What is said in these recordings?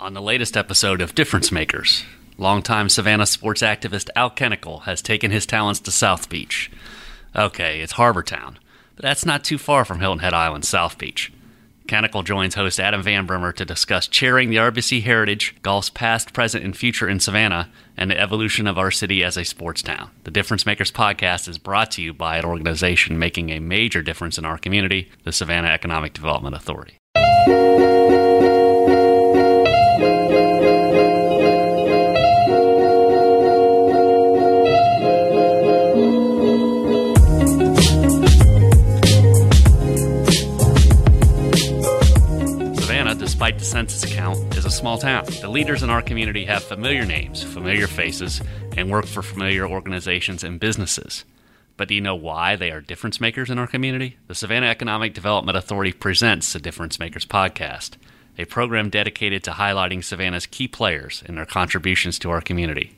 On the latest episode of Difference Makers, longtime Savannah sports activist Al Kennickell has taken his talents to South Beach. Okay, it's Harbor Town, but that's not too far from Hilton Head Island, South Beach. Kennickell joins host Adam Van Brimmer to discuss chairing the RBC Heritage, golf's past, present, and future in Savannah, and the evolution of our city as a sports town. The Difference Makers podcast is brought to you by an organization making a major difference in our community, the Savannah Economic Development Authority. Census count, is a small town. The leaders in our community have familiar names, familiar faces, and work for familiar organizations and businesses. But do you know why they are difference makers in our community? The Savannah Economic Development Authority presents the Difference Makers podcast, a program dedicated to highlighting Savannah's key players and their contributions to our community.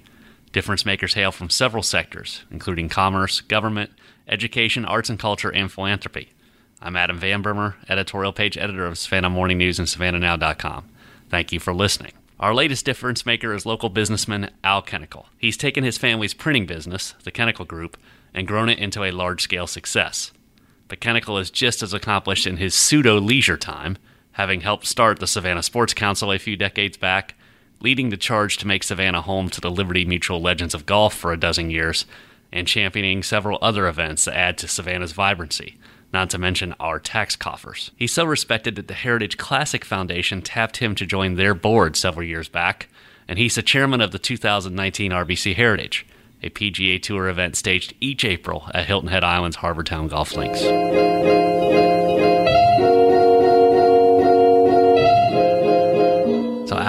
Difference makers hail from several sectors, including commerce, government, education, arts and culture, and philanthropy. I'm Adam Van Brimmer, editorial page editor of Savannah Morning News and SavannahNow.com. Thank you for listening. Our latest difference maker is local businessman Al Kennickell. He's taken his family's printing business, the Kennickell Group, and grown it into a large scale success. But Kennickell is just as accomplished in his pseudo leisure time, having helped start the Savannah Sports Council a few decades back, leading the charge to make Savannah home to the Liberty Mutual Legends of Golf for a dozen years, and championing several other events that add to Savannah's vibrancy, not to mention our tax coffers. He's so respected that the Heritage Classic Foundation tapped him to join their board several years back, and he's the chairman of the 2019 RBC Heritage, a PGA Tour event staged each April at Hilton Head Island's Harbor Town Golf Links.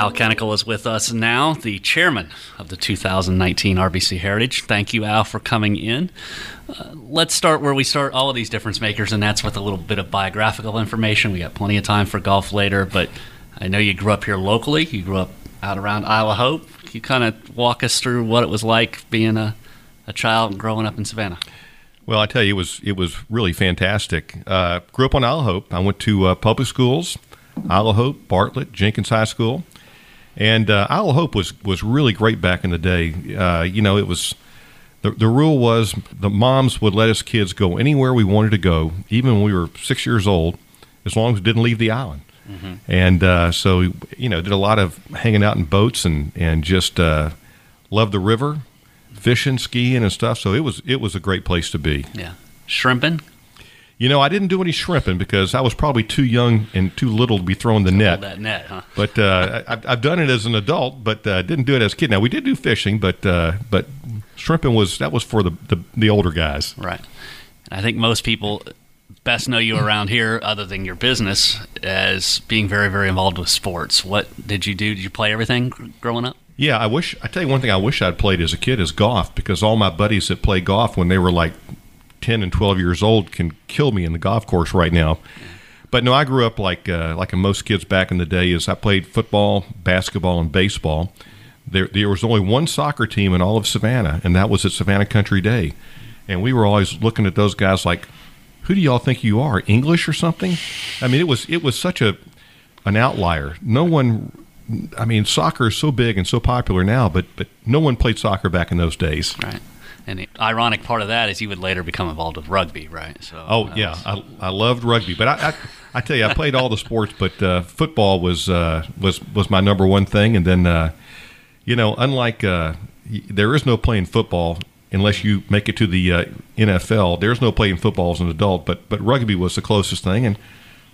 Al Kennickell is with us now, the chairman of the 2019 RBC Heritage. Thank you, Al, for coming in. Uh, let's start where we start all of these difference makers, and that's with a little bit of biographical information. We got plenty of time for golf later, but I know you grew up here locally. You grew up out around Isle of Hope. Can you kind of walk us through what it was like being a, a child growing up in Savannah? Well, I tell you, it was it was really fantastic. Uh, grew up on Isle Hope. I went to uh, public schools, Isle Hope, Bartlett, Jenkins High School, and uh, Isle of Hope was was really great back in the day. Uh, you know, it was the the rule was the moms would let us kids go anywhere we wanted to go, even when we were six years old, as long as we didn't leave the island. Mm-hmm. And uh, so, you know, did a lot of hanging out in boats and and just uh, loved the river, fishing, skiing, and stuff. So it was it was a great place to be. Yeah. Shrimping? You know, I didn't do any shrimping because I was probably too young and too little to be throwing the net. That net, huh? But uh, I've, I've done it as an adult, but uh, didn't do it as a kid. Now we did do fishing, but uh, but shrimping was that was for the, the, the older guys. Right. And I think most people best know you around here, other than your business, as being very, very involved with sports. What did you do? Did you play everything growing up? Yeah, I wish. I tell you one thing. I wish I'd played as a kid is golf because all my buddies that play golf when they were like ten and twelve years old can kill me in the golf course right now. But no, I grew up like uh, like most kids back in the day. Is I played football, basketball, and baseball. There, there was only one soccer team in all of Savannah, and that was at Savannah Country Day. And we were always looking at those guys like, "Who do y'all think you are? English or something?" I mean, it was it was such a an outlier. No one. I mean, soccer is so big and so popular now, but but no one played soccer back in those days. Right. And the ironic part of that is you would later become involved with rugby, right? So Oh that yeah, was- I, I loved rugby, but I, I I tell you, I played all the sports, but uh, football was uh, was was my number one thing. And then, uh, you know, unlike uh, there is no playing football unless you make it to the uh, NFL. There's no playing football as an adult, but but rugby was the closest thing, and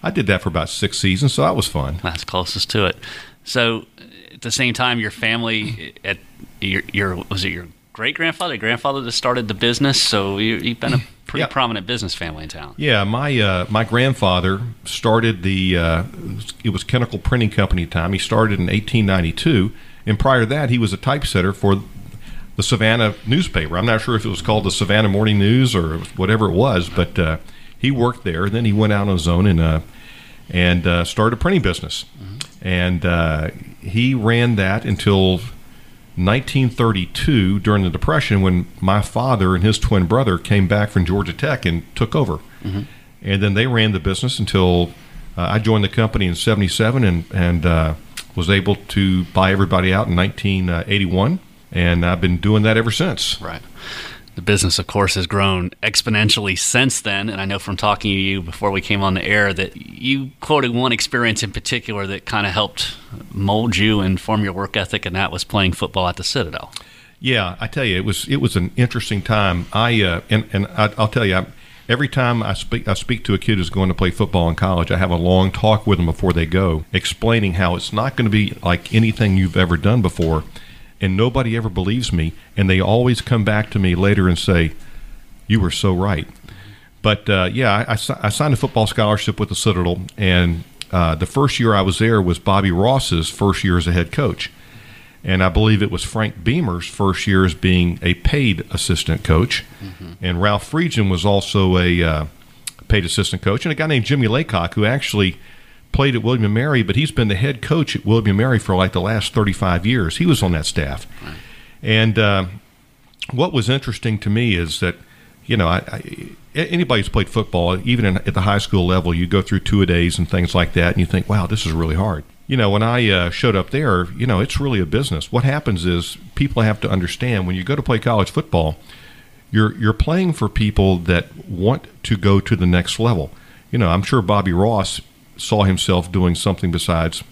I did that for about six seasons, so that was fun. that's closest to it. So at the same time, your family at your your was it your great grandfather, grandfather that started the business? So you, you've been a pretty Yeah. prominent business family in town. Yeah, my uh, my grandfather started the uh, it was Kennickell Printing Company at the time. He started in 1892, and prior to that, he was a typesetter for the Savannah newspaper. I'm not sure if it was called the Savannah Morning News or whatever it was, but uh, he worked there. And then he went out on his own and uh, and uh, started a printing business, and uh, he ran that until 1932 during the Depression when my father and his twin brother came back from Georgia Tech and took over. And then they ran the business until uh, I joined the company in 77 and, and uh, was able to buy everybody out in 1981, and I've been doing that ever since. Right. The business, of course, has grown exponentially since then. And I know from talking to you before we came on the air that you quoted one experience in particular that kind of helped mold you and form your work ethic, and that was playing football at the Citadel. Yeah, I tell you, it was it was an interesting time. I uh, and and I, will tell you, I, every time I speak I speak to a kid who's going to play football in college, I have a long talk with them before they go, explaining how it's not going to be like anything you've ever done before and nobody ever believes me. And they always come back to me later and say, "You were so right." But uh, yeah, I, I, I, signed a football scholarship with the Citadel, and uh, the first year I was there was Bobby Ross's first year as a head coach, and I believe it was Frank Beamer's first year as being a paid assistant coach, mm-hmm. and Ralph Friedgen was also a uh, paid assistant coach, and a guy named Jimmy Laycock who actually played at William & Mary, but he's been the head coach at William & Mary for like the last 35 years. He was on that staff. Right. And uh, what was interesting to me is that, you know, I, I, anybody who's played football, even in, at the high school level, you go through two a days and things like that, and you think, wow, this is really hard. You know, when I uh, showed up there, you know, it's really a business. What happens is people have to understand when you go to play college football, you're you're playing for people that want to go to the next level. You know, I'm sure Bobby Ross saw himself doing something besides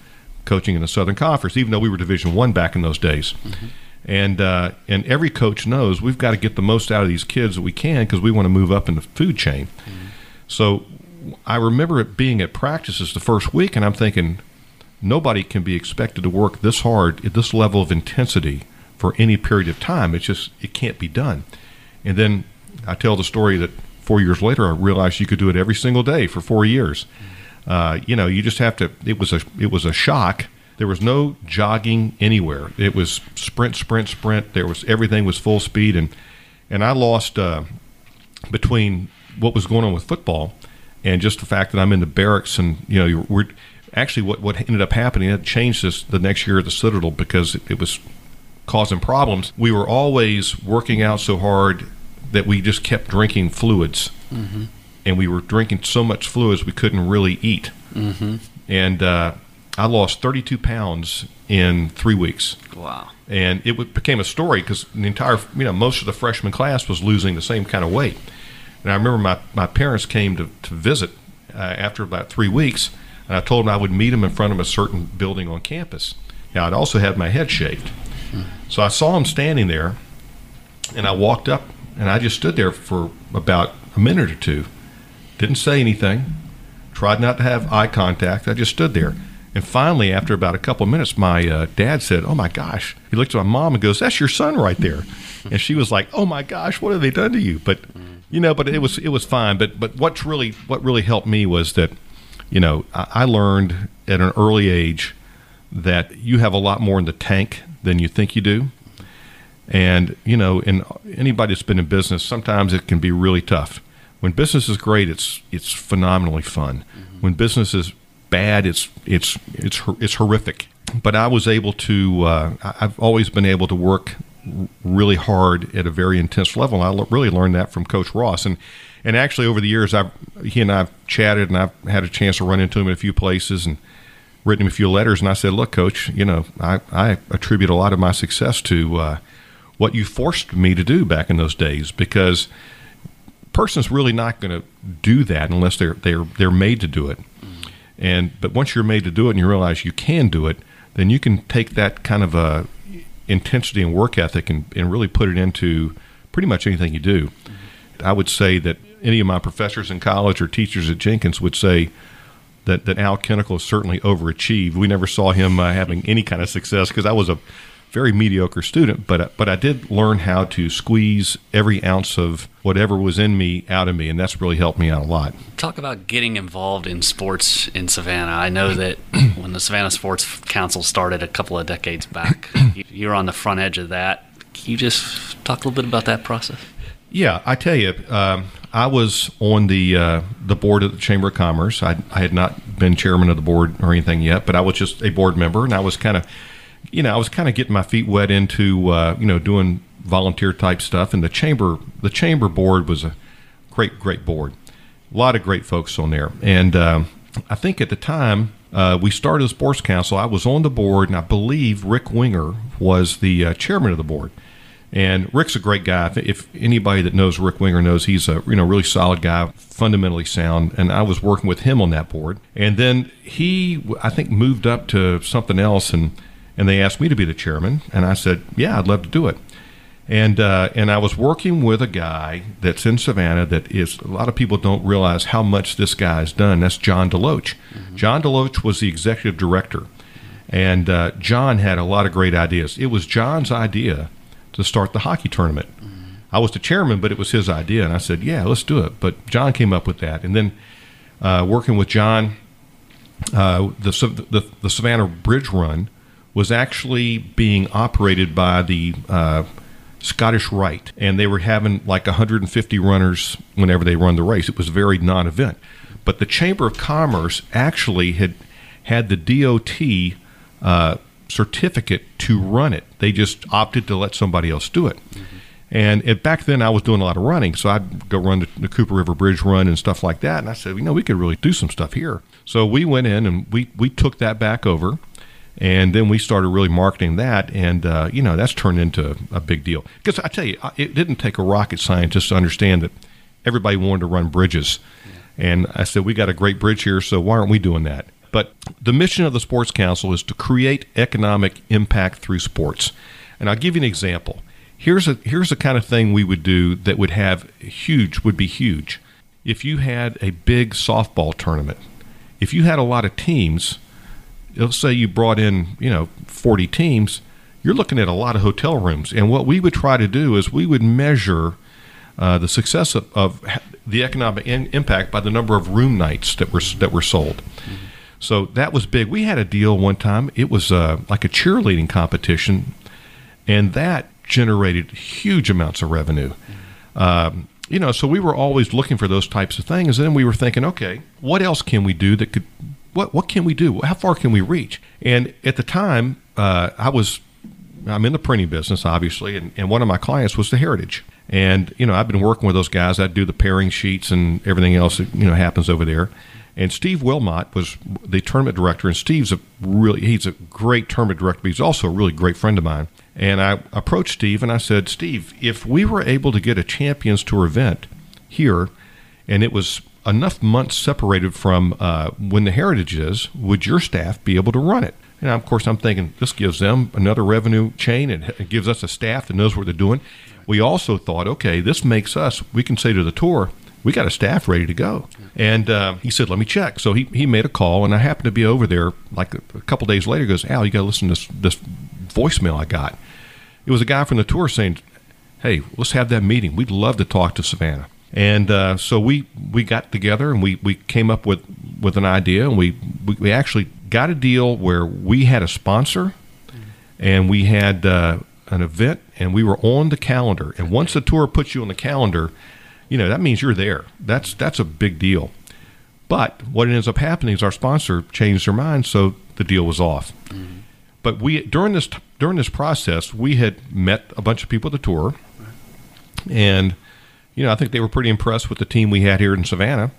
coaching in the Southern Conference, even though we were Division One back in those days. Mm-hmm. And uh, and every coach knows we've got to get the most out of these kids that we can because we want to move up in the food chain. Mm-hmm. So I remember it being at practices the first week, and I'm thinking nobody can be expected to work this hard at this level of intensity for any period of time. It's just it can't be done. And then I tell the story that four years later I realized you could do it every single day for four years. Mm-hmm uh, you know, you just have to. It was a it was a shock. There was no jogging anywhere. It was sprint, sprint, sprint. There was everything was full speed, and and I lost uh, between what was going on with football and just the fact that I'm in the barracks, and you know, we're actually what what ended up happening. It changed this the next year at the Citadel because it, it was causing problems. We were always working out so hard that we just kept drinking fluids. Mm-hmm and we were drinking so much fluids we couldn't really eat. Mm-hmm. And uh, I lost 32 pounds in three weeks. Wow! And it became a story because the entire, you know, most of the freshman class was losing the same kind of weight. And I remember my, my parents came to, to visit uh, after about three weeks, and I told them I would meet them in front of a certain building on campus. Now, I'd also had my head shaved. Hmm. So I saw them standing there, and I walked up, and I just stood there for about a minute or two didn't say anything, tried not to have eye contact. I just stood there. And finally, after about a couple of minutes, my uh, dad said, "Oh my gosh!" He looked at my mom and goes, "That's your son right there." and she was like, "Oh my gosh, what have they done to you?" But you know, but it was it was fine. But but what's really what really helped me was that, you know, I, I learned at an early age that you have a lot more in the tank than you think you do. And you know, and anybody that's been in business, sometimes it can be really tough when business is great, it's it's phenomenally fun. Mm-hmm. When business is bad, it's it's it's it's horrific. But I was able to. Uh, I've always been able to work really hard at a very intense level. And I really learned that from Coach Ross. And and actually, over the years, I've he and I've chatted, and I've had a chance to run into him in a few places and written him a few letters. And I said, "Look, Coach, you know, I, I attribute a lot of my success to uh, what you forced me to do back in those days because." Person's really not going to do that unless they're they're they're made to do it. And but once you're made to do it and you realize you can do it, then you can take that kind of a intensity and work ethic and, and really put it into pretty much anything you do. I would say that any of my professors in college or teachers at Jenkins would say that, that Al Kennickell certainly overachieved. We never saw him uh, having any kind of success because I was a very mediocre student, but but I did learn how to squeeze every ounce of whatever was in me out of me, and that's really helped me out a lot. Talk about getting involved in sports in Savannah. I know that when the Savannah Sports Council started a couple of decades back, you were on the front edge of that. Can you just talk a little bit about that process? Yeah, I tell you, um, I was on the uh, the board of the Chamber of Commerce. I, I had not been chairman of the board or anything yet, but I was just a board member, and I was kind of you know, I was kind of getting my feet wet into uh, you know doing volunteer type stuff, and the chamber the chamber board was a great great board, a lot of great folks on there, and um, I think at the time uh, we started the sports council. I was on the board, and I believe Rick Winger was the uh, chairman of the board. And Rick's a great guy. If anybody that knows Rick Winger knows he's a you know really solid guy, fundamentally sound. And I was working with him on that board. And then he, I think, moved up to something else, and and they asked me to be the chairman. And I said, yeah, I'd love to do it. And uh, and I was working with a guy that's in Savannah that is a lot of people don't realize how much this guy's done. That's John DeLoach. Mm-hmm. John DeLoach was the executive director, and uh, John had a lot of great ideas. It was John's idea to start the hockey tournament. Mm-hmm. I was the chairman, but it was his idea, and I said, "Yeah, let's do it." But John came up with that, and then uh, working with John, uh, the, the, the Savannah Bridge Run was actually being operated by the uh, Scottish Rite, and they were having like 150 runners whenever they run the race. It was a very non-event, but the Chamber of Commerce actually had had the DOT uh, certificate to run it. They just opted to let somebody else do it. Mm-hmm. And it, back then, I was doing a lot of running, so I'd go run the, the, Cooper River Bridge run and stuff like that. And I said, you know, we could really do some stuff here. So we went in and we we took that back over and then we started really marketing that, and uh, you know that's turned into a big deal. Because I tell you, it didn't take a rocket scientist to understand that everybody wanted to run bridges, and I said we got a great bridge here, so why aren't we doing that? But the mission of the Sports Council is to create economic impact through sports, and I'll give you an example. Here's a here's the kind of thing we would do that would have huge would be huge. If you had a big softball tournament, if you had a lot of teams let's say you brought in, you know, 40 teams, you're looking at a lot of hotel rooms. And what we would try to do is we would measure uh, the success of, of, the economic in, impact by the number of room nights that were that were sold. Mm-hmm. So that was big. We had a deal one time. It was uh, like a cheerleading competition, and that generated huge amounts of revenue. Mm-hmm. Um, you know, so we were always looking for those types of things. And then we were thinking, okay, what else can we do that could what what can we do? How far can we reach? And at the time, uh, I was I'm in the printing business, obviously, and, and one of my clients was the Heritage. And you know, I've been working with those guys. I do the pairing sheets and everything else that you know happens over there. And Steve Wilmot was the tournament director, and Steve's a really he's a great tournament director, but he's also a really great friend of mine. And I approached Steve and I said, Steve, if we were able to get a Champions Tour event here, and it was enough months separated from uh, when the heritage is, would your staff be able to run it? And of course, I'm thinking this gives them another revenue chain and it gives us a staff that knows what they're doing. We also thought, okay, this makes us, we can say to the tour, we got a staff ready to go. And uh, he said, let me check. So he, he made a call, and I happened to be over there like a, a couple days later. goes, Al, you got to listen to this, this voicemail I got. It was a guy from the tour saying, hey, let's have that meeting. We'd love to talk to Savannah. And uh, so we, we got together and we, we came up with, with an idea and we, we, we actually got a deal where we had a sponsor and we had uh, an event and we were on the calendar. And once the tour puts you on the calendar, you know, that means you're there. That's, that's a big deal. But what ends up happening is our sponsor changed their mind, so the deal was off. Mm-hmm. But we during this during this process, we had met a bunch of people at the tour, and you know, I think they were pretty impressed with the team we had here in Savannah.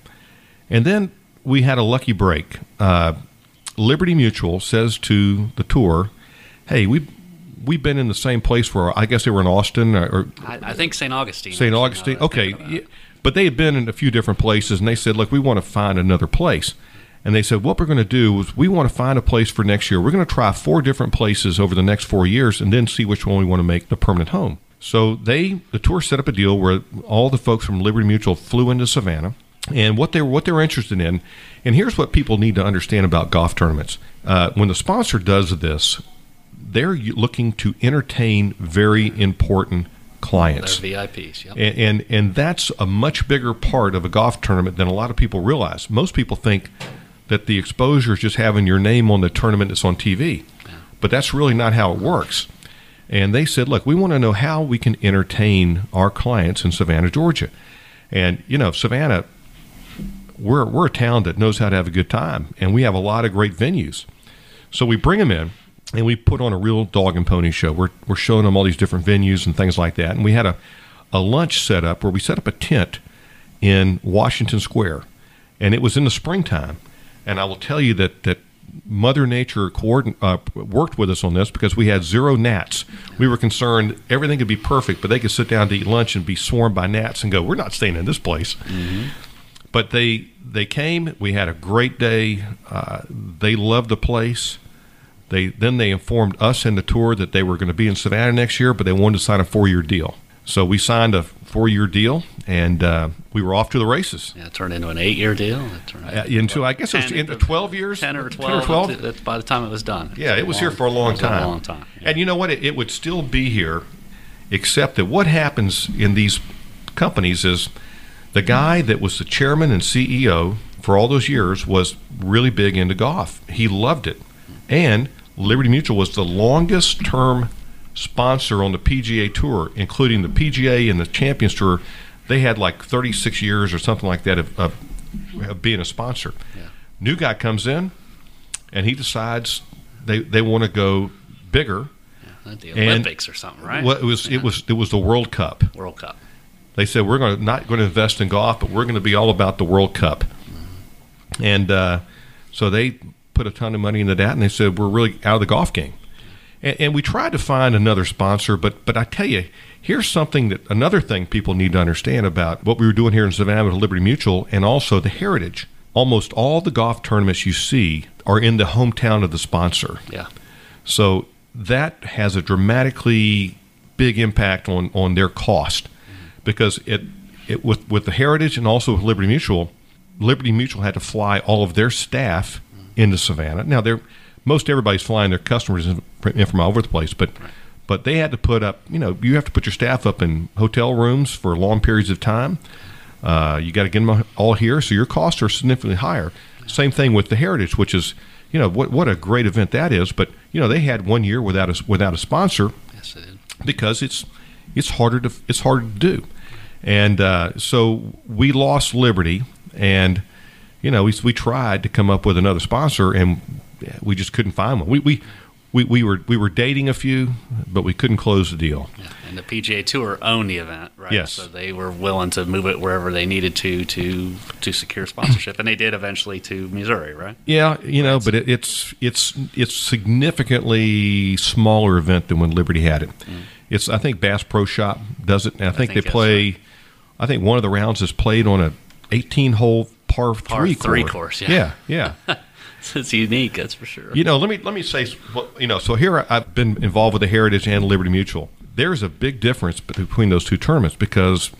And then we had a lucky break. Uh, Liberty Mutual says to the tour, "Hey, we we've been in the same place for I guess they were in Austin or, or I, I, think St. Augustine. St. Augustine. Okay, yeah, but they had been in a few different places, and they said, "Look, we want to find another place." And they said, "What we're going to do is we want to find a place for next year. We're going to try four different places over the next four years, and then see which one we want to make the permanent home." So they the tour set up a deal where all the folks from Liberty Mutual flew into Savannah, and what they're what they're interested in, and here's what people need to understand about golf tournaments. Uh, when the sponsor does this, they're looking to entertain very important clients. They're VIPs, yep. and, and and that's a much bigger part of a golf tournament than a lot of people realize. Most people think that the exposure is just having your name on the tournament that's on TV, yeah. but that's really not how it works. And they said, look, we want to know how we can entertain our clients in Savannah, Georgia. And, you know, Savannah, we're, we're a town that knows how to have a good time, and we have a lot of great venues. So we bring them in, and we put on a real dog and pony show. We're, we're showing them all these different venues and things like that. And we had a, a lunch set up where we set up a tent in Washington Square, and it was in the springtime. And I will tell you that, that Mother Nature coordin- uh, worked with us on this because we had zero gnats. We were concerned everything could be perfect, but they could sit down to eat lunch and be swarmed by gnats and go, "We're not staying in this place." But they they came. We had a great day. Uh, they loved the place. They then they informed us in the tour that they were going to be in Savannah next year, but they wanted to sign a four year deal. So we signed a four year deal, and uh, we were off to the races. Yeah, it turned into an eight-year deal. It turned Uh, into I guess it was 10 into twelve years, ten or 10 twelve. or 12? That's by the time it was done. Yeah, it was here for a long it was time. A long time. Yeah. And you know what? It, it would still be here, except that what happens in these companies is the guy that was the chairman and CEO for all those years was really big into golf. He loved it. And Liberty Mutual was the longest term sponsor on the PGA Tour, including the PGA and the Champions Tour. They had like 36 years or something like that of, of, of being a sponsor. Yeah. New guy comes in, and he decides they, they want to go bigger. the and- Olympics or something, right? Well, it was Yeah. it was it was the World Cup. World Cup. They said we're going to not going to invest in golf, but we're going to be all about the World Cup. And uh, so they put a ton of money into that, and they said we're really out of the golf game. And, and we tried to find another sponsor, but but I tell you, here's something that another thing people need to understand about what we were doing here in Savannah with Liberty Mutual, and also the heritage. Almost all the golf tournaments you see are in the hometown of the sponsor. Yeah. So that has a dramatically big impact on, on their cost because it, it with, with the Heritage and also with Liberty Mutual, Liberty Mutual had to fly all of their staff into Savannah. Now they're most everybody's flying their customers in, from all over the place, but but they had to put up you know you have to put your staff up in hotel rooms for long periods of time. Uh, you got to get them all here, so your costs are significantly higher. Same thing with the Heritage, which is you know what what a great event that is. But you know they had one year without a without a sponsor Yes, it did. because it's it's harder to it's harder to do, and uh, so we lost Liberty, and you know we we tried to come up with another sponsor, and we just couldn't find one. We we. We, we were we were dating a few, but we couldn't close the deal. Yeah. And the PGA Tour owned the event, right? Yes. So they were willing to move it wherever they needed to to to secure sponsorship, and they did eventually to Missouri, right? Yeah, you know, but it, it's it's it's significantly smaller event than when Liberty had it. Mm. It's I think Bass Pro Shop does it, and I think, think they play. I think one of the rounds is played on a 18 hole par, Par three three course. course, yeah. yeah, yeah. it's unique, that's for sure. You know, let me let me say, you know, so here I've been involved with the Heritage and Liberty Mutual. There's a big difference between those two tournaments because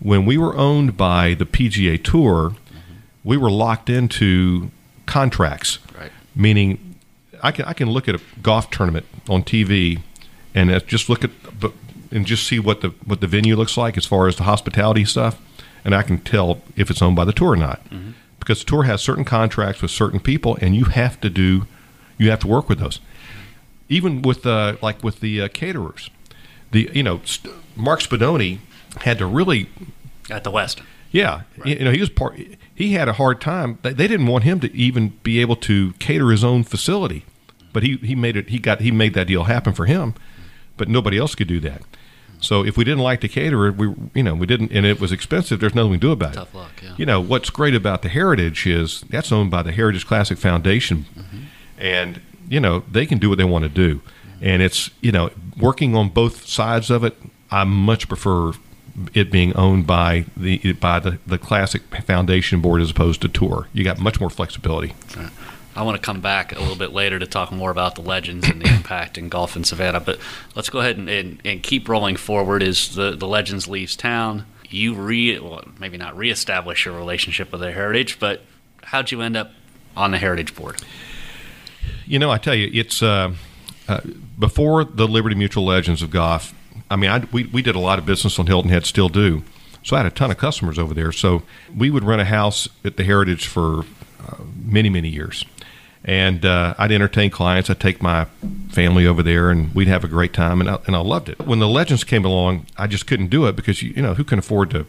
when we were owned by the PGA Tour, mm-hmm. we were locked into contracts, Right. meaning I can I can look at a golf tournament on TV and just look at but and just see what the what the venue looks like as far as the hospitality stuff, and I can tell if it's owned by the tour or not, mm-hmm. Because the tour has certain contracts with certain people, and you have to do you have to work with those. Even with uh, like with the uh, caterers, the you know St- Mark Spadoni had to really At the West. yeah, you know, he was part. He had a hard time. They, they didn't want him to even be able to cater his own facility, but he, he made it. He got he made that deal happen for him, but nobody else could do that. So if we didn't like the caterer, we you know we didn't, and it was expensive. There's nothing we can do about it. Tough it. luck, yeah. You know what's great about the Heritage is that's owned by the Heritage Classic Foundation, mm-hmm. and you know they can do what they want to do, mm-hmm. and it's you know working on both sides of it. I much prefer it being owned by the by the, the Classic Foundation Board as opposed to Tour. You got much more flexibility. I want to come back a little bit later to talk more about the legends and the impact in golf in Savannah, but let's go ahead and, and, and keep rolling forward. Is the, the legends leaves town? You re well, maybe not reestablish your relationship with the Heritage, but how'd you end up on the Heritage Board? You know, I tell you, it's uh, uh, before the Liberty Mutual Legends of Golf. I mean, I, we we did a lot of business on Hilton Head, still do. So I had a ton of customers over there. So we would rent a house at the Heritage for uh, many many years, and uh, I'd entertain clients. I'd take my family over there, and we'd have a great time, and I, and I loved it. When the Legends came along, I just couldn't do it because you, you know who can afford to.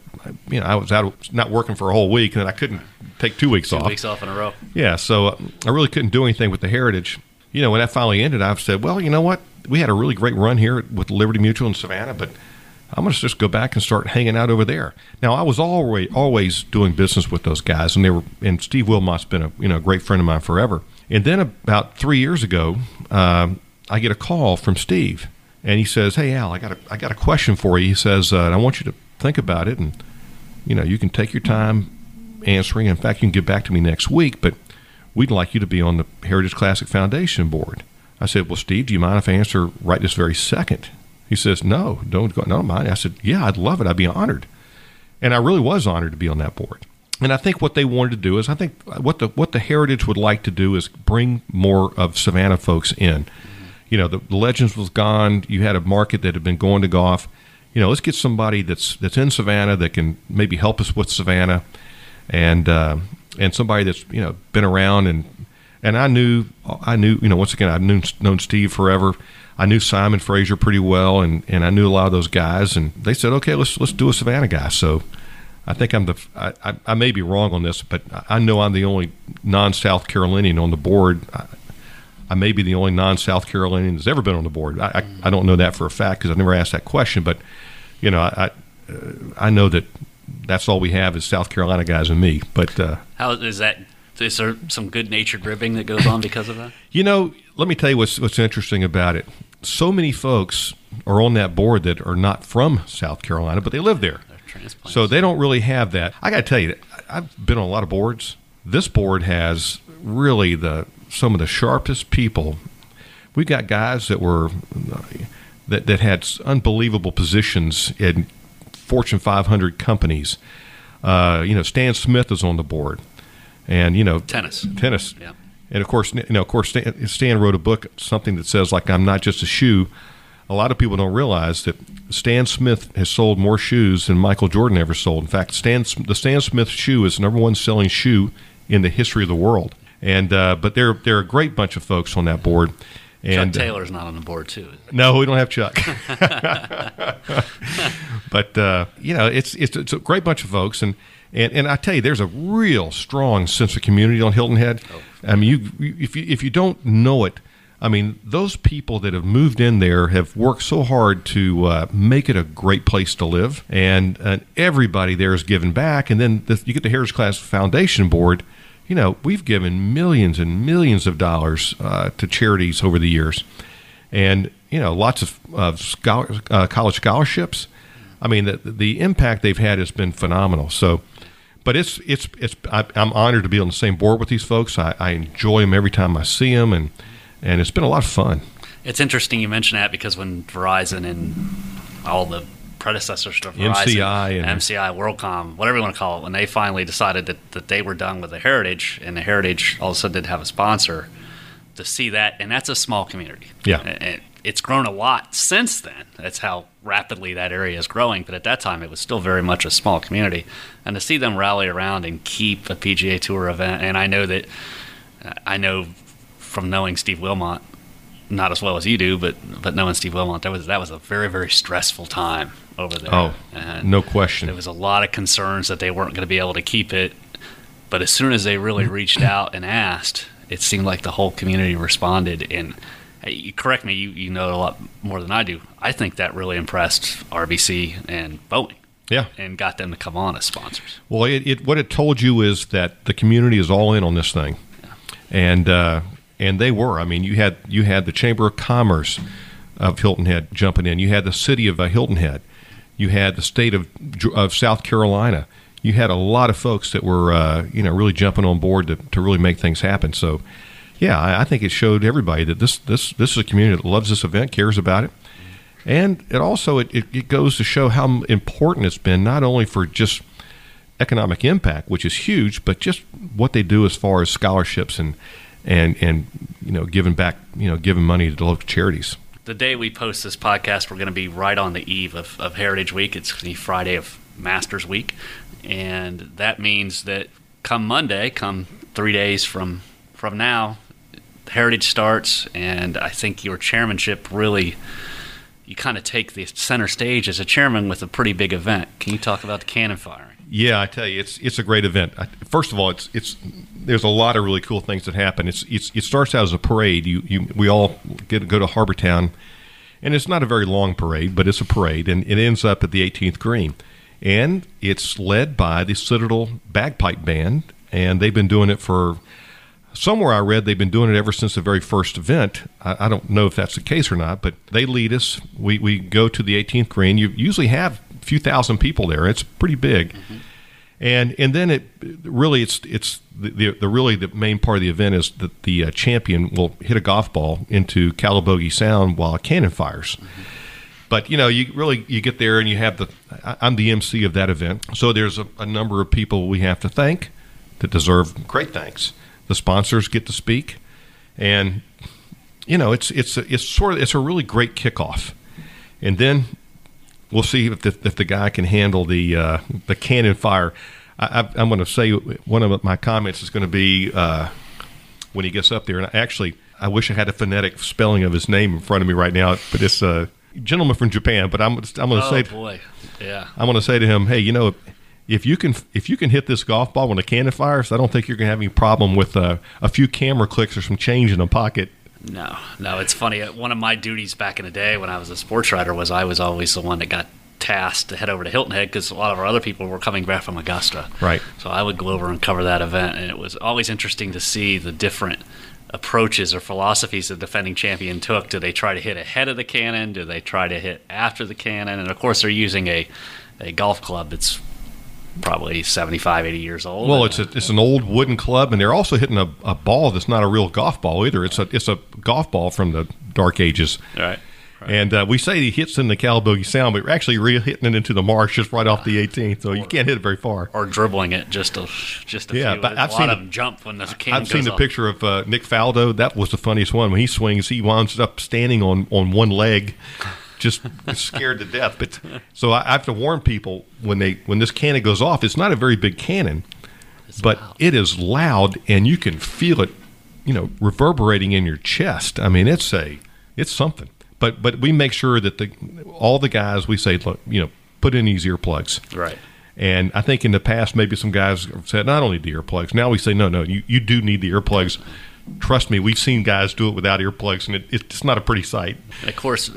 You know, I was out not working for a whole week, and I couldn't take two weeks Two off. weeks off in a row. Yeah, so uh, I really couldn't do anything with the Heritage. You know, when that finally ended, I've said, well, you know what? We had a really great run here with Liberty Mutual in Savannah, but I'm going to just go back and start hanging out over there. Now, I was always always doing business with those guys, and they were and Steve Wilmot's been a you know great friend of mine forever. And then about three years ago, um, I get a call from Steve, and he says, "Hey Al, I got a I got a question for you." He says, uh, "I want you to think about it, and you know you can take your time answering. In fact, you can get back to me next week, but we'd like you to be on the Heritage Classic Foundation board." I said, "Well, Steve, do you mind if I answer right this very second? He says, "No, don't go. No, mind." I said, "Yeah, I'd love it. I'd be honored." And I really was honored to be on that board. And I think what they wanted to do is, I think what the what the Heritage would like to do is bring more of Savannah folks in. You know, the, the Legends was gone. You had a market that had been going to golf. You know, let's get somebody that's that's in Savannah that can maybe help us with Savannah, and uh, and somebody that's you know been around and and I knew I knew you know once again I'd known, known Steve forever. I knew Simon Fraser pretty well, and, and I knew a lot of those guys. And they said, okay, let's let's do a Savannah guy. So I think I'm the I, I, I may be wrong on this, but I know I'm the only non-South Carolinian on the board. I, I may be the only non-South Carolinian that's ever been on the board. I, I, I don't know that for a fact because I've never asked that question, but you know, I I, uh, I know that that's all we have is South Carolina guys and me. But uh, How is that? Is there some good natured ribbing that goes on because of that? You know, let me tell you what's what's interesting about it. So many folks are on that board that are not from South Carolina, but they live there. Transplants. So they don't really have that. I got to tell you, I've been on a lot of boards. This board has really the some of the sharpest people. We got guys that were that that had unbelievable positions in Fortune 500 companies. Uh, you know, Stan Smith is on the board, and you know, tennis. tennis. Yeah. And of course, you know, of course, Stan, Stan wrote a book, something that says like, "I'm not just a shoe." A lot of people don't realize that Stan Smith has sold more shoes than Michael Jordan ever sold. In fact, Stan, the Stan Smith shoe is the number one selling shoe in the history of the world. And uh, but they're they're a great bunch of folks on that board. And Chuck uh, Taylor's not on the board too. no, we don't have Chuck. but uh, you know, it's, it's it's a great bunch of folks, and, and and I tell you, there's a real strong sense of community on Hilton Head. I mean, you you- if you if you don't know it, I mean, those people that have moved in there have worked so hard to uh, make it a great place to live, and, and everybody there is giving back. And then the, you get the Heritage Class Foundation Board. You know, we've given millions and millions of dollars uh, to charities over the years and you know lots of, of scholar, uh, college scholarships. I mean, the the impact they've had has been phenomenal. So, but it's it's it's I, I'm honored to be on the same board with these folks. I, I enjoy them every time I see them, and and it's been a lot of fun. It's interesting you mention that because when Verizon and all the predecessors to Verizon, MCI and- MCI, WorldCom, whatever you want to call it, when they finally decided that, that they were done with the Heritage and the Heritage all of a sudden didn't have a sponsor, to see that, and that's a small community. Yeah. And- and it's grown a lot since then. That's how rapidly that area is growing. But at that time, it was still very much a small community. And to see them rally around and keep a PGA Tour event, and I know that I know from knowing Steve Wilmot, not as well as you do, but but knowing Steve Wilmot, that was that was a very very stressful time over there. Oh, and no question. there was a lot of concerns that they weren't going to be able to keep it. But as soon as they really reached out and asked, it seemed like the whole community responded. And hey, you correct me, you, you know a lot more than I do. I think that really impressed RBC and Boeing Yeah. and got them to come on as sponsors. Well, it, it what it told you is that the community is all in on this thing, and uh, and they were. I mean, you had you had the Chamber of Commerce of Hilton Head jumping in. You had the city of uh, Hilton Head. You had the state of of South Carolina. You had a lot of folks that were uh, you know really jumping on board to, to really make things happen. So, yeah, I, I think it showed everybody that this this this is a community that loves this event, cares about it. And it also it, it, goes to show how important it's been not only for just economic impact, which is huge, but just what they do as far as scholarships and and and you know giving back, you know, giving money to local charities. the day we post this podcast, we're going to be right on the eve of, of Heritage Week. It's the Friday of Masters Week. And that means that come Monday, come three days from, from now, Heritage starts. And I think your chairmanship really, you kind of take the center stage as a chairman with a pretty big event. Can you talk about the cannon firing? Yeah, I tell you, it's it's a great event. First of all, it's it's there's a lot of really cool things that happen. It's, it's it starts out as a parade. You you we all get go to Harbor Town, and it's not a very long parade, but it's a parade, and it ends up at the 18th green, and it's led by the Citadel Bagpipe Band, and they've been doing it for somewhere I read they've been doing it ever since the very first event. I, I, don't know if that's the case or not, but they lead us. We, we go to the 18th green. You usually have few thousand people there. It's pretty big. Mm-hmm. And and then it really it's it's the, the, the, really the main part of the event is that the uh, champion will hit a golf ball into Calabogie Sound while a cannon fires. Mm-hmm. But you know, you really you get there and you have the I'm the MC of that event, so there's a, a number of people we have to thank that deserve great thanks the sponsors get to speak, and you know it's it's a, it's sort of it's a really great kickoff, and then we'll see if the, if the guy can handle the uh, the cannon fire. I, am going to say one of my comments is going to be uh, when he gets up there, and I actually I wish I had a phonetic spelling of his name in front of me right now, but it's a gentleman from Japan. But I'm I'm going to oh, say, boy, yeah, I'm going to say to him, hey, you know if you can if you can hit this golf ball when a cannon fires, I don't think you're going to have any problem with uh, a few camera clicks or some change in a pocket. No, no, it's funny. One of my duties back in the day when I was a sports writer was I was always the one that got tasked to head over to Hilton Head because a lot of our other people were coming back from Augusta. Right. So I would go over and cover that event, and it was always interesting to see the different approaches or philosophies the defending champion took. Do they try to hit ahead of the cannon? Do they try to hit after the cannon? And of course, they're using a a golf club that's probably 75, 80 years old. Well, it's a, it's an old wooden club, and they're also hitting a, a ball that's not a real golf ball either. It's a it's a golf ball from the dark ages. Right. Right. And uh, we say he hits in the Calibogue Sound, but we're actually re- hitting it into the marsh just right off the 18th, so or, you can't hit it very far. Or dribbling it just a just a yeah, few. But I've a seen lot of them jump when the cannon I've seen the picture of uh, Nick Faldo. That was the funniest one. When he swings, he winds up standing on, on one leg just scared to death. But so I, have to warn people when they when this cannon goes off. It's not a very big cannon, it's but loud. it is loud, and you can feel it, you know, reverberating in your chest. I mean, it's a it's something. But but we make sure that the all the guys we say, look, you know, put in these earplugs. Right. And I think in the past, maybe some guys said, not only the earplugs. Now we say, no, no, you, you do need the earplugs. Trust me, we've seen guys do it without earplugs, and it, it's not a pretty sight. And of course,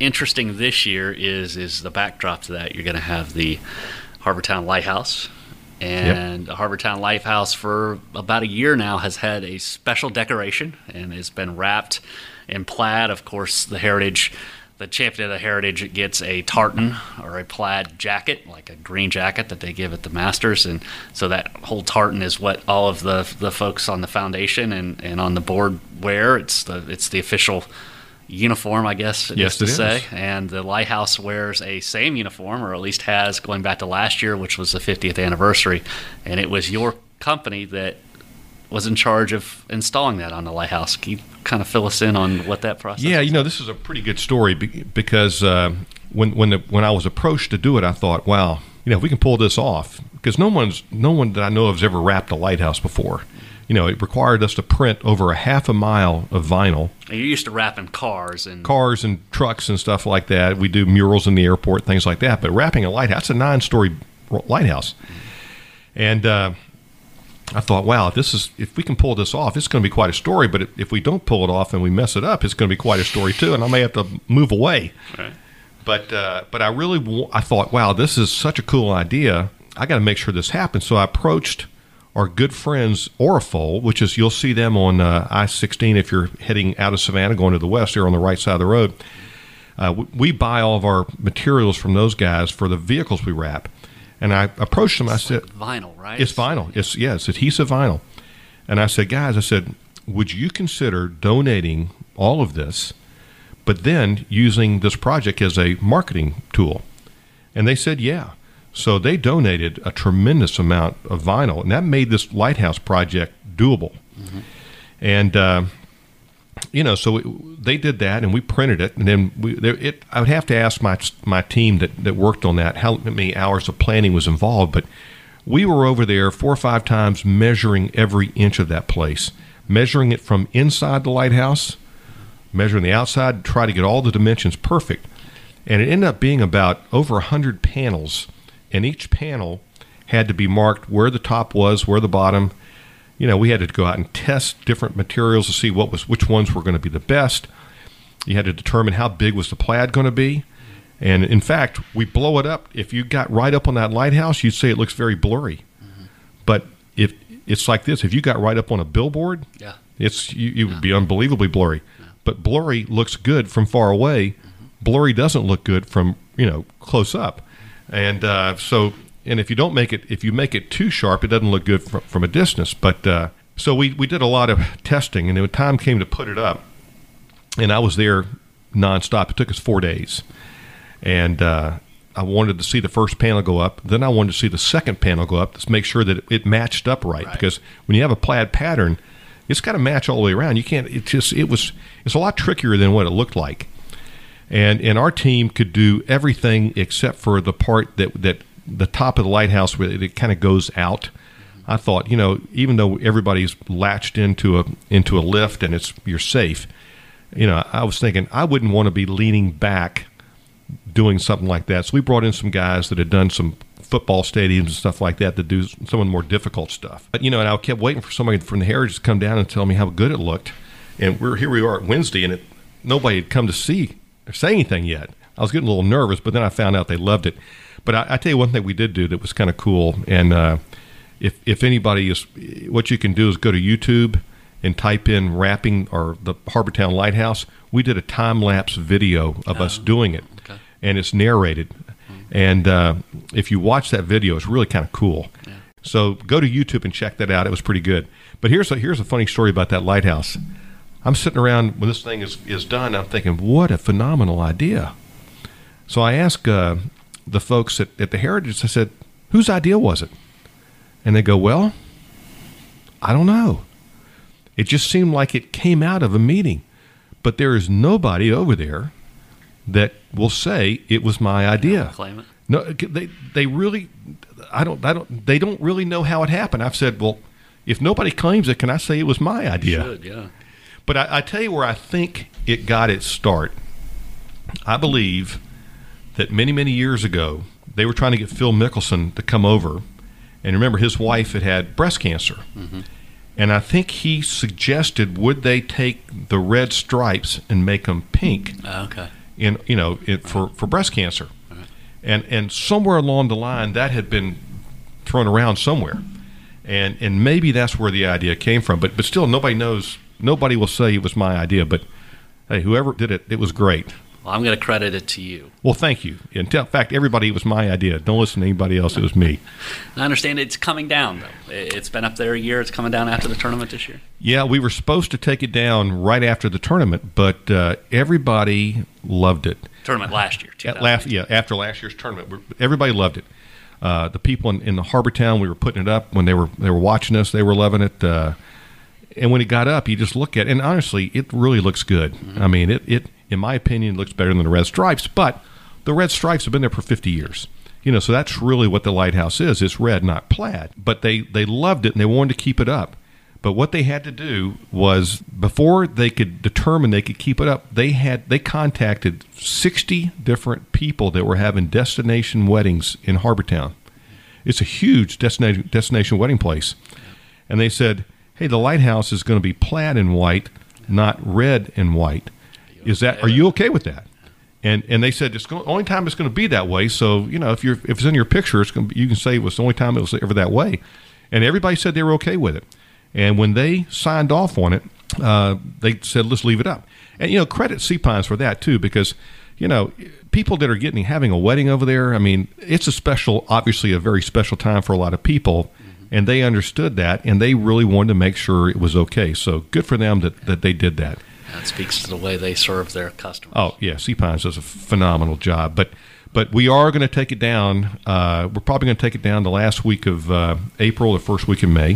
interesting this year is is the backdrop to that. You're going to have the Harbortown Lighthouse, and yep. the Harbortown Lighthouse for about a year now has had a special decoration and it's been wrapped in plaid. Of course, the Heritage, the champion of the Heritage gets a tartan or a plaid jacket, like a green jacket that they give at the Masters, and so that whole tartan is what all of the the folks on the foundation and, and on the board wear. It's the it's the official uniform, I guess yes, to it say. Is. And the Lighthouse wears a same uniform, or at least has going back to last year, which was the 50th anniversary. And it was your company that was in charge of installing that on the Lighthouse. Can you kind of fill us in on what that process? Yeah, you know, this is a pretty good story because uh, when when the, when I was approached to do it, I thought, wow, you know, if we can pull this off, because no one's no one that I know of has ever wrapped a lighthouse before you know, it required us to print over a half a mile of vinyl. You're used to wrapping cars and cars and trucks and stuff like that. We do murals in the airport, things like that. But wrapping a lighthouse, a nine-story lighthouse, and uh, I thought, wow, this is if we can pull this off, it's going to be quite a story. But if we don't pull it off and we mess it up, it's going to be quite a story too, and I may have to move away. Right. But uh, but I really I thought, wow, this is such a cool idea. I got to make sure this happens. So I approached our good friends Orafol, which is you'll see them on uh, I-16 if you're heading out of Savannah going to the west here on the right side of the road. Uh, we, we, buy all of our materials from those guys for the vehicles we wrap. And I approached them. It's I said, like "Vinyl, right? It's vinyl. It's yeah, it's adhesive vinyl." And I said, "Guys, I said, would you consider donating all of this, but then using this project as a marketing tool?" And they said, "Yeah." So they donated a tremendous amount of vinyl, and that made this lighthouse project doable. Mm-hmm. And uh, you know, so it, they did that, and we printed it, and then we. There, it, I would have to ask my my team that that worked on that how many hours of planning was involved, but we were over there four or five times measuring every inch of that place, measuring it from inside the lighthouse, measuring the outside, try to get all the dimensions perfect, and it ended up being about over a hundred panels and each panel had to be marked where the top was, where the bottom. You know, we had to go out and test different materials to see what was which ones were going to be the best. You had to determine how big was the plaid going to be. And in fact, we blow it up. If you got right up on that lighthouse, you'd say it looks very blurry. Mm-hmm. But if it's like this: if you got right up on a billboard, Yeah. it's you, you would be unbelievably blurry. But blurry looks good from far away. Blurry doesn't look good from you know close up. And uh, so, and if you don't make it, if you make it too sharp, it doesn't look good from, from a distance. But uh, so we we did a lot of testing, and then when time came to put it up, and I was there nonstop. It took us four days, and uh, I wanted to see the first panel go up. Then I wanted to see the second panel go up to make sure that it, it matched up right. Right. Because when you have a plaid pattern, it's got to match all the way around. You can't. It just it was it's a lot trickier than what it looked like. And and our team could do everything except for the part that that the top of the lighthouse where it, it kind of goes out. I thought, you know, even though everybody's latched into a into a lift and it's you're safe, you know, I was thinking I wouldn't want to be leaning back doing something like that. So we brought in some guys that had done some football stadiums and stuff like that to do some of the more difficult stuff. But you know, and I kept waiting for somebody from the Heritage to come down and tell me how good it looked. And we're here we are at Wednesday, and it, nobody had come to see say anything yet. I was getting a little nervous, but then I found out they loved it. But I, I tell you one thing we did do that was kind of cool, and uh, if if anybody is, what you can do is go to YouTube and type in wrapping or the Harbour Town Lighthouse. We did a time lapse video of us doing it, okay. and it's narrated. And uh, if you watch that video, it's really kind of cool. So go to YouTube and check that out. It was pretty good. But here's a here's a funny story about that lighthouse. I'm sitting around when this thing is is done. I'm thinking, what a phenomenal idea. So I asked uh, the folks at, at the Heritage. I said, whose idea was it? And they go, well, I don't know. It just seemed like it came out of a meeting, but there is nobody over there that will say it was my idea. Claim it. No, they they really, I don't I don't they don't really know how it happened. I've said, well, if nobody claims it, can I say it was my idea? Should, yeah. But I, I tell you where I think it got its start. I believe that many many years ago they were trying to get Phil Mickelson to come over, and remember his wife had had breast cancer, mm-hmm. and I think he suggested would they take the red stripes and make them pink Oh, okay. in you know it, for uh-huh. for breast cancer, uh-huh. and and somewhere along the line that had been thrown around somewhere, and and maybe that's where the idea came from. But but still, nobody knows. Nobody will say it was my idea. But hey, whoever did it, it was great. Well, I'm going to credit it to you. Well, thank you. In fact, everybody, it was my idea. Don't listen to anybody else. It was me. I understand it's coming down though. It- It's been up there a year. It's coming down after the tournament this year. Yeah, we were supposed to take it down right after the tournament, but uh, everybody loved it. Tournament last year. At last, yeah, after last year's tournament, everybody loved it. Uh, the people in, in the harbor town, we were putting it up when they were they were watching us. They were loving it. Uh, and when it got up, you just look at it, and honestly, it really looks good. Mm-hmm. I mean, it, it in my opinion looks better than the red stripes, but the red stripes have been there for 50 years. You know, so that's really what the lighthouse is. It's red, not plaid. But they they loved it and they wanted to keep it up. But what they had to do was before they could determine they could keep it up, they had they contacted 60 different people that were having destination weddings in Harbour Town. It's a huge destination destination wedding place. And they said, "Hey, the lighthouse is going to be plaid and white, not red and white. Is that are you okay with that?" And and they said it's the only time it's going to be that way. So you know if you're if it's in your picture, it's going to be, you can say it was the only time it was ever that way. And everybody said they were okay with it. And when they signed off on it, uh, they said let's leave it up. And you know credit Sea Pines for that too because you know people that are getting having a wedding over there. I mean it's a special, obviously a very special time for a lot of people. And they understood that, and they really wanted to make sure it was okay. So good for them that, that they did that. That speaks to the way they serve their customers. Oh yeah, Sea Pines does a phenomenal job. But but we are going to take it down. Uh, we're probably going to take it down the last week of uh, April, the first week of May.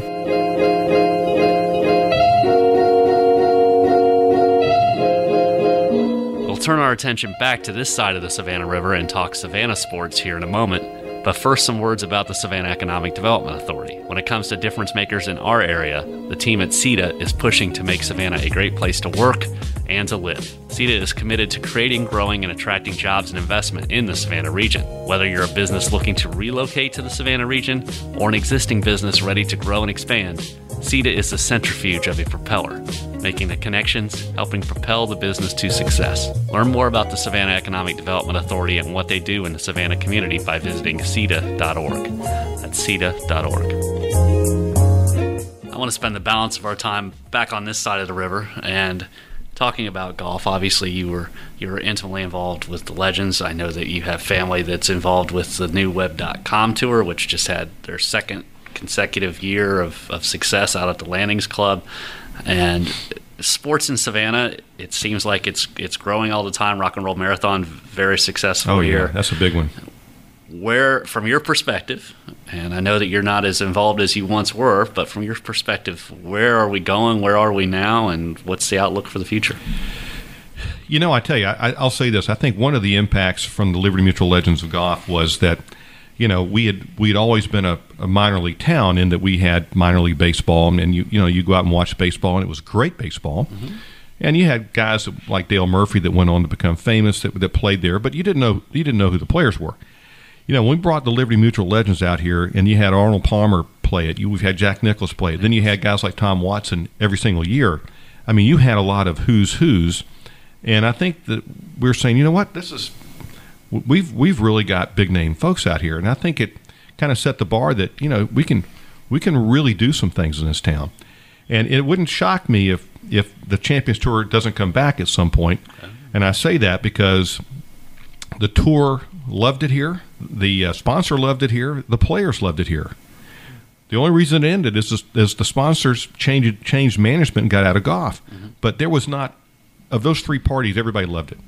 We'll turn our attention back to this side of the Savannah River and talk Savannah sports here in a moment. But first, some words about the Savannah Economic Development Authority. When it comes to difference makers in our area, the team at SEDA is pushing to make Savannah a great place to work and to live. SEDA is committed to creating, growing, and attracting jobs and investment in the Savannah region. Whether you're a business looking to relocate to the Savannah region or an existing business ready to grow and expand, SEDA is the centrifuge of a propeller, making the connections, helping propel the business to success. Learn more about the Savannah Economic Development Authority and what they do in the Savannah community by visiting SEDA.org. That's SEDA.org. I want to spend the balance of our time back on this side of the river and talking about golf. Obviously, you were you were intimately involved with the Legends. I know that you have family that's involved with the new Web.com tour, which just had their second consecutive year of, of success out at the Landings Club, and sports in Savannah. It seems like it's it's growing all the time. Rock and Roll Marathon, very successful Oh yeah, year that's a big one. where from your perspective and i know that you're not as involved as you once were but from your perspective where are we going where are we now and what's the outlook for the future You know, I tell you, I, I'll say this. I think one of the impacts from the Liberty Mutual Legends of Golf was that, you know, we had we had always been a, a minor league town in that we had minor league baseball, and, and you you know you go out and watch baseball, and it was great baseball. Mm-hmm. And you had guys like Dale Murphy that went on to become famous that, that played there, but you didn't know you didn't know who the players were. You know, when we brought the Liberty Mutual Legends out here, and you had Arnold Palmer play it, you we've had Jack Nicklaus play it. Then you had guys like Tom Watson every single year. I mean, you had a lot of who's who's, and I think that we're saying, you know what, this is we've we've really got big name folks out here, and I think it kind of set the bar that you know we can we can really do some things in this town, and it wouldn't shock me if if the Champions Tour doesn't come back at some point, and I say that because the tour loved it here, the uh, sponsor loved it here, the players loved it here. The only reason it ended is, is, is the sponsors changed changed management and got out of golf, but there was not of those three parties, everybody loved it.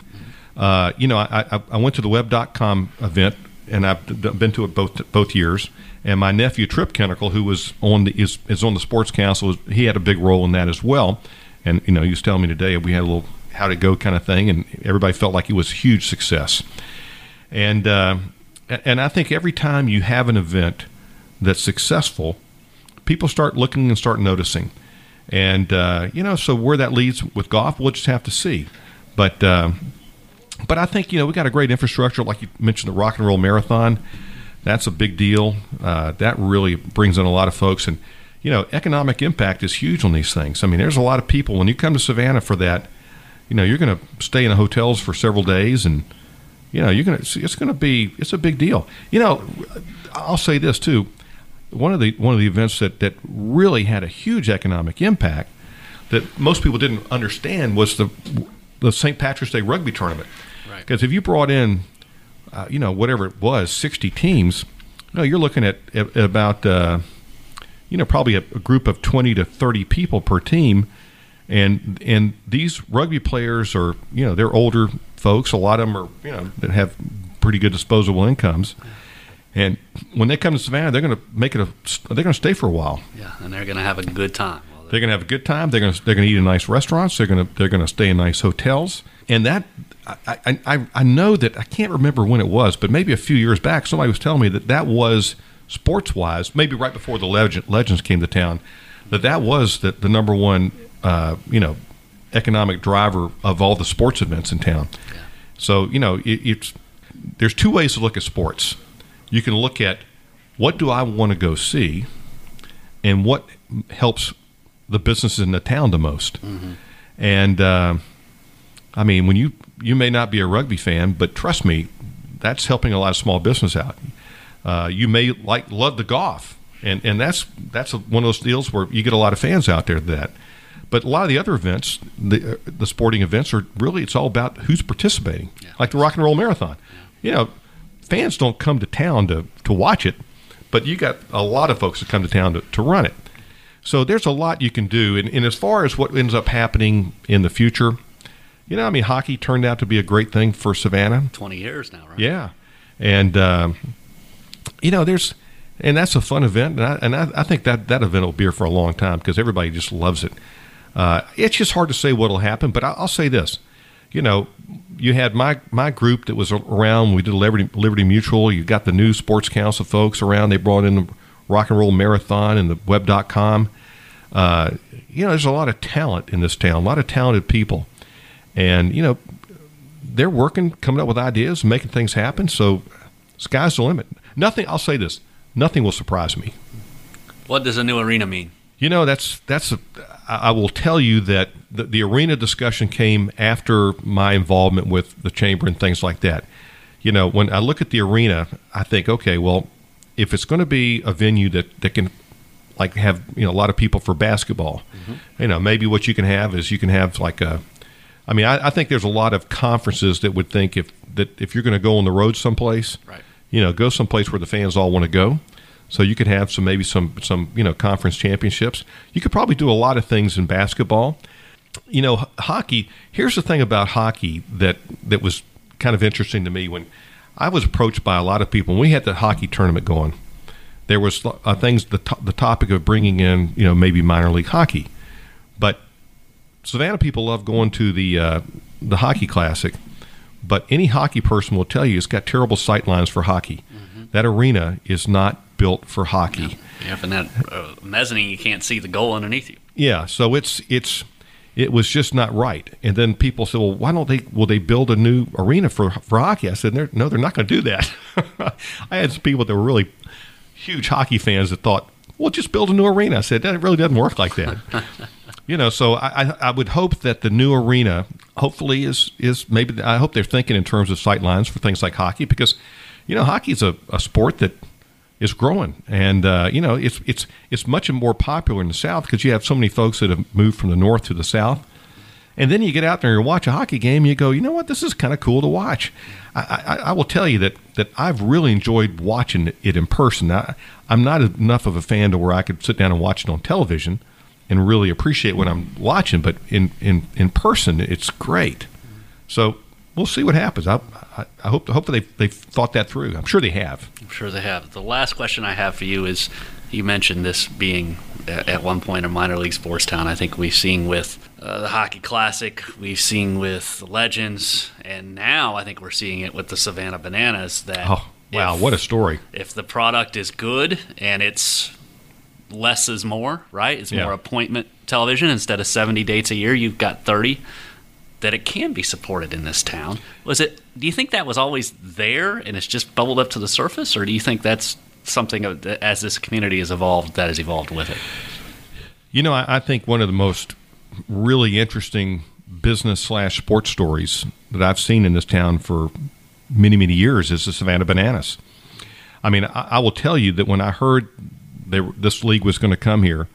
Uh, you know, I, I, went to the web.com event and I've been to it both both years. And my nephew Trip Kennickell, who was on the is, is on the sports council, he had a big role in that as well. And you know, he was telling me today we had a little how to go kind of thing, and everybody felt like it was a huge success. And uh, and I think every time you have an event that's successful, people start looking and start noticing. And uh, you know, so where that leads with golf, we'll just have to see. But uh, but I think you know we got a great infrastructure, like you mentioned, the Rock and Roll Marathon. That's a big deal. Uh, that really brings in a lot of folks, and you know, economic impact is huge on these things. I mean, there's a lot of people when you come to Savannah for that. You know, you're going to stay in the hotels for several days, and you know, you're going to. It's going to be. It's a big deal. You know, I'll say this too. One of the one of the events that that really had a huge economic impact that most people didn't understand was the the St. Patrick's Day rugby tournament. Because if you brought in, uh, you know, whatever it was, 60 teams, you know, you're looking at, at about, uh, you know, probably a, a group of 20 to 30 people per team. And and these rugby players are, you know, they're older folks. A lot of them are, you know, that have pretty good disposable incomes. And when they come to Savannah, they're going to make it a. They're going to stay for a while. yeah and they're going to have a good time while They're going to have a good time. They're going to they're going to eat in nice restaurants. They're going to they're going to stay in nice hotels. And that I, I I know that I can't remember when it was, but maybe a few years back, somebody was telling me that that was sports wise, maybe right before the legend, legends came to town, that that was the, the number one uh, you know economic driver of all the sports events in town. So you know it, it's there's two ways to look at sports. You can look at what do I want to go see, and what helps the businesses in the town the most. And uh, I mean, when you you may not be a rugby fan, but trust me, that's helping a lot of small business out. Uh, you may like love the golf, and and that's that's a, one of those deals where you get a lot of fans out there. That, but a lot of the other events, the uh, the sporting events, are really it's all about who's participating. Like the Rock and Roll Marathon, you know, fans don't come to town to to watch it, but you got a lot of folks that come to town to, to run it. So there's a lot you can do. And, and as far as what ends up happening in the future, you know, I mean, hockey turned out to be a great thing for Savannah. 20 years now right Yeah. And, um, you know, there's, and that's a fun event. And I, and I, I think that that event will be here for a long time because everybody just loves it. Uh, it's just hard to say what will happen, but I, I'll say this. You know, you had my, my group that was around. We did Liberty, Liberty Mutual. You got the new Sports Council folks around. They brought in the Rock and Roll Marathon and the Web.com. Uh, you know, there's a lot of talent in this town, a lot of talented people. And, you know, they're working, coming up with ideas, making things happen. So, sky's the limit. Nothing. I'll say this: nothing will surprise me. what does a new arena mean You know, that's that's. A, I will tell you that the, the arena discussion came after my involvement with the chamber and things like that. You know, when I look at the arena, I think, okay, well, if it's going to be a venue that that can like have you know a lot of people for basketball. Mm-hmm. You know, maybe what you can have is you can have like a. I mean, I, I think there's a lot of conferences that would think if that if you're going to go on the road someplace, Right. you know, go someplace where the fans all want to go. So you could have some maybe some some you know conference championships. You could probably do a lot of things in basketball. You know, h- hockey. Here's the thing about hockey that that was kind of interesting to me when I was approached by a lot of people. When we had the hockey tournament going, there was uh, things the to- the topic of bringing in you know maybe minor league hockey, Savannah people love going to the uh, the hockey classic. But any hockey person will tell you it's got terrible sight lines for hockey. That arena is not built for hockey. Yeah, and that uh, mezzanine, you can't see the goal underneath you. Yeah, so it's it's it was just not right. And then people said, "Well, why don't they? Will they build a new arena for for hockey?" I said, "They're- "No, they're not going to do that." I had some people that were really huge hockey fans that thought, "Well, just build a new arena." I said, "That really doesn't work like that." you know, so I, I would hope that the new arena, hopefully, is is maybe I hope they're thinking in terms of sight lines for things like hockey because, you know, hockey is a, a sport that is growing, and uh, you know it's it's it's much more popular in the South because you have so many folks that have moved from the North to the South, and then you get out there and you watch a hockey game, and you go, you know what, this is kind of cool to watch. I, I, I will tell you that that I've really enjoyed watching it in person. I, I'm not enough of a fan to where I could sit down and watch it on television and really appreciate what I'm watching, but in in in person, it's great. So. We'll see what happens. I, I, I hope hopefully they've, they've thought that through. I'm sure they have. I'm sure they have. The last question I have for you is you mentioned this being at one point a minor league sports town. I think we've seen with uh, the Hockey Classic, we've seen with the Legends, and now I think we're seeing it with the Savannah Bananas. That Oh, wow, if- what a story. if the product is good and it's less is more, right? It's Yeah. more appointment television instead of 70 dates a year, you've got 30 that it can be supported in this town. Was it do you think that was always there and it's just bubbled up to the surface or do you think that's something as this community has evolved that has evolved with it? You know, I, I think one of the most really interesting business slash sports stories that I've seen in this town for many, many years is the Savannah Bananas. I mean, I, I will tell you that when I heard they, were- this league was going to come here,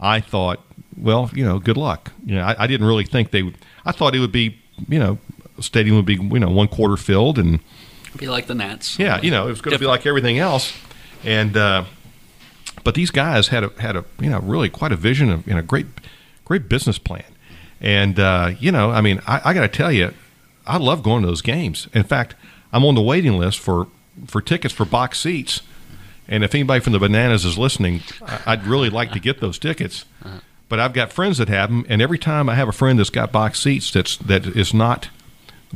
I thought, well, you know, good luck. You know, I, I didn't really think they. would I thought it would be, you know, stadium would be, you know, one quarter filled and Be like the Gnats. yeah, you know, it was going to be like everything else, and uh, but these guys had a had a you know really quite a vision of, and a great great business plan, and uh, you know, I mean, I, I got to tell you, I love going to those games. In fact, I'm on the waiting list for for tickets for box seats, and if anybody from the Bananas is listening, I'd really like to get those tickets. But I've got friends that have them, and every time I have a friend that's got box seats that's that is not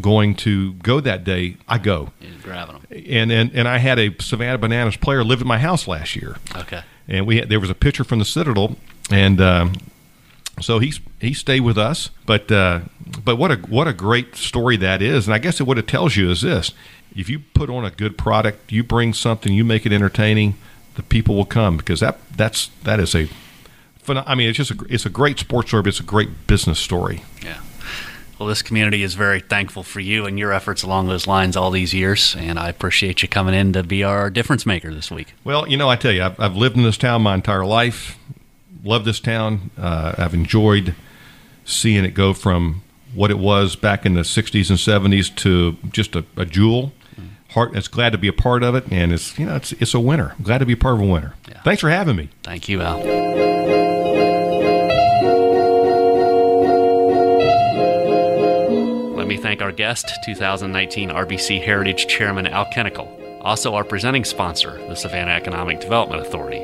going to go that day, I go You're grabbing them. and and and I had a Savannah Bananas player live at my house last year, Okay. and we had, there was a pitcher from the Citadel, and um, so he he stayed with us. But uh, but what a what a great story that is, and I guess what it tells you is this: if you put on a good product, you bring something, you make it entertaining, the people will come because that that's that is a. I mean, it's just a, it's a great sports story. But it's a great business story. Yeah. Well, this community is very thankful for you and your efforts along those lines all these years, and I appreciate you coming in to be our difference maker this week. Well, you know, I tell you, I've, I've lived in this town my entire life. Love this town. Uh, I've enjoyed seeing it go from what it was back in the '60s and '70s to just a, a jewel. Heart, it's glad to be a part of it, and it's you know, it's it's a winner. glad to be a part of a winner. Yeah. Thanks for having me. Thank you, Al. Let me thank our guest, 2019 RBC Heritage Chairman Al Kennickell. Also, our presenting sponsor, the Savannah Economic Development Authority,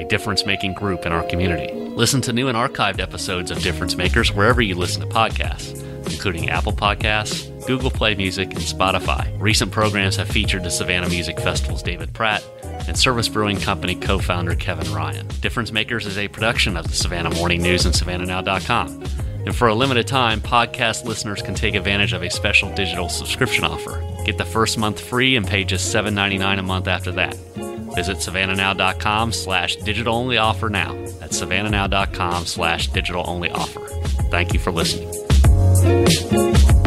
a difference making group in our community. Listen to new and archived episodes of Difference Makers wherever you listen to podcasts, including Apple Podcasts, Google Play Music, and Spotify. Recent programs have featured the Savannah Music Festival's David Pratt and Service Brewing Company co founder Kevin Ryan. Difference Makers is a production of the Savannah Morning News and SavannahNow.com. And for a limited time, podcast listeners can take advantage of a special digital subscription offer. Get the first month free and pay just $7.99 a month after that. Visit savannahnow.com slash digital only offer now. That's savannahnow.com slash digital only offer. Thank you for listening. Thank you.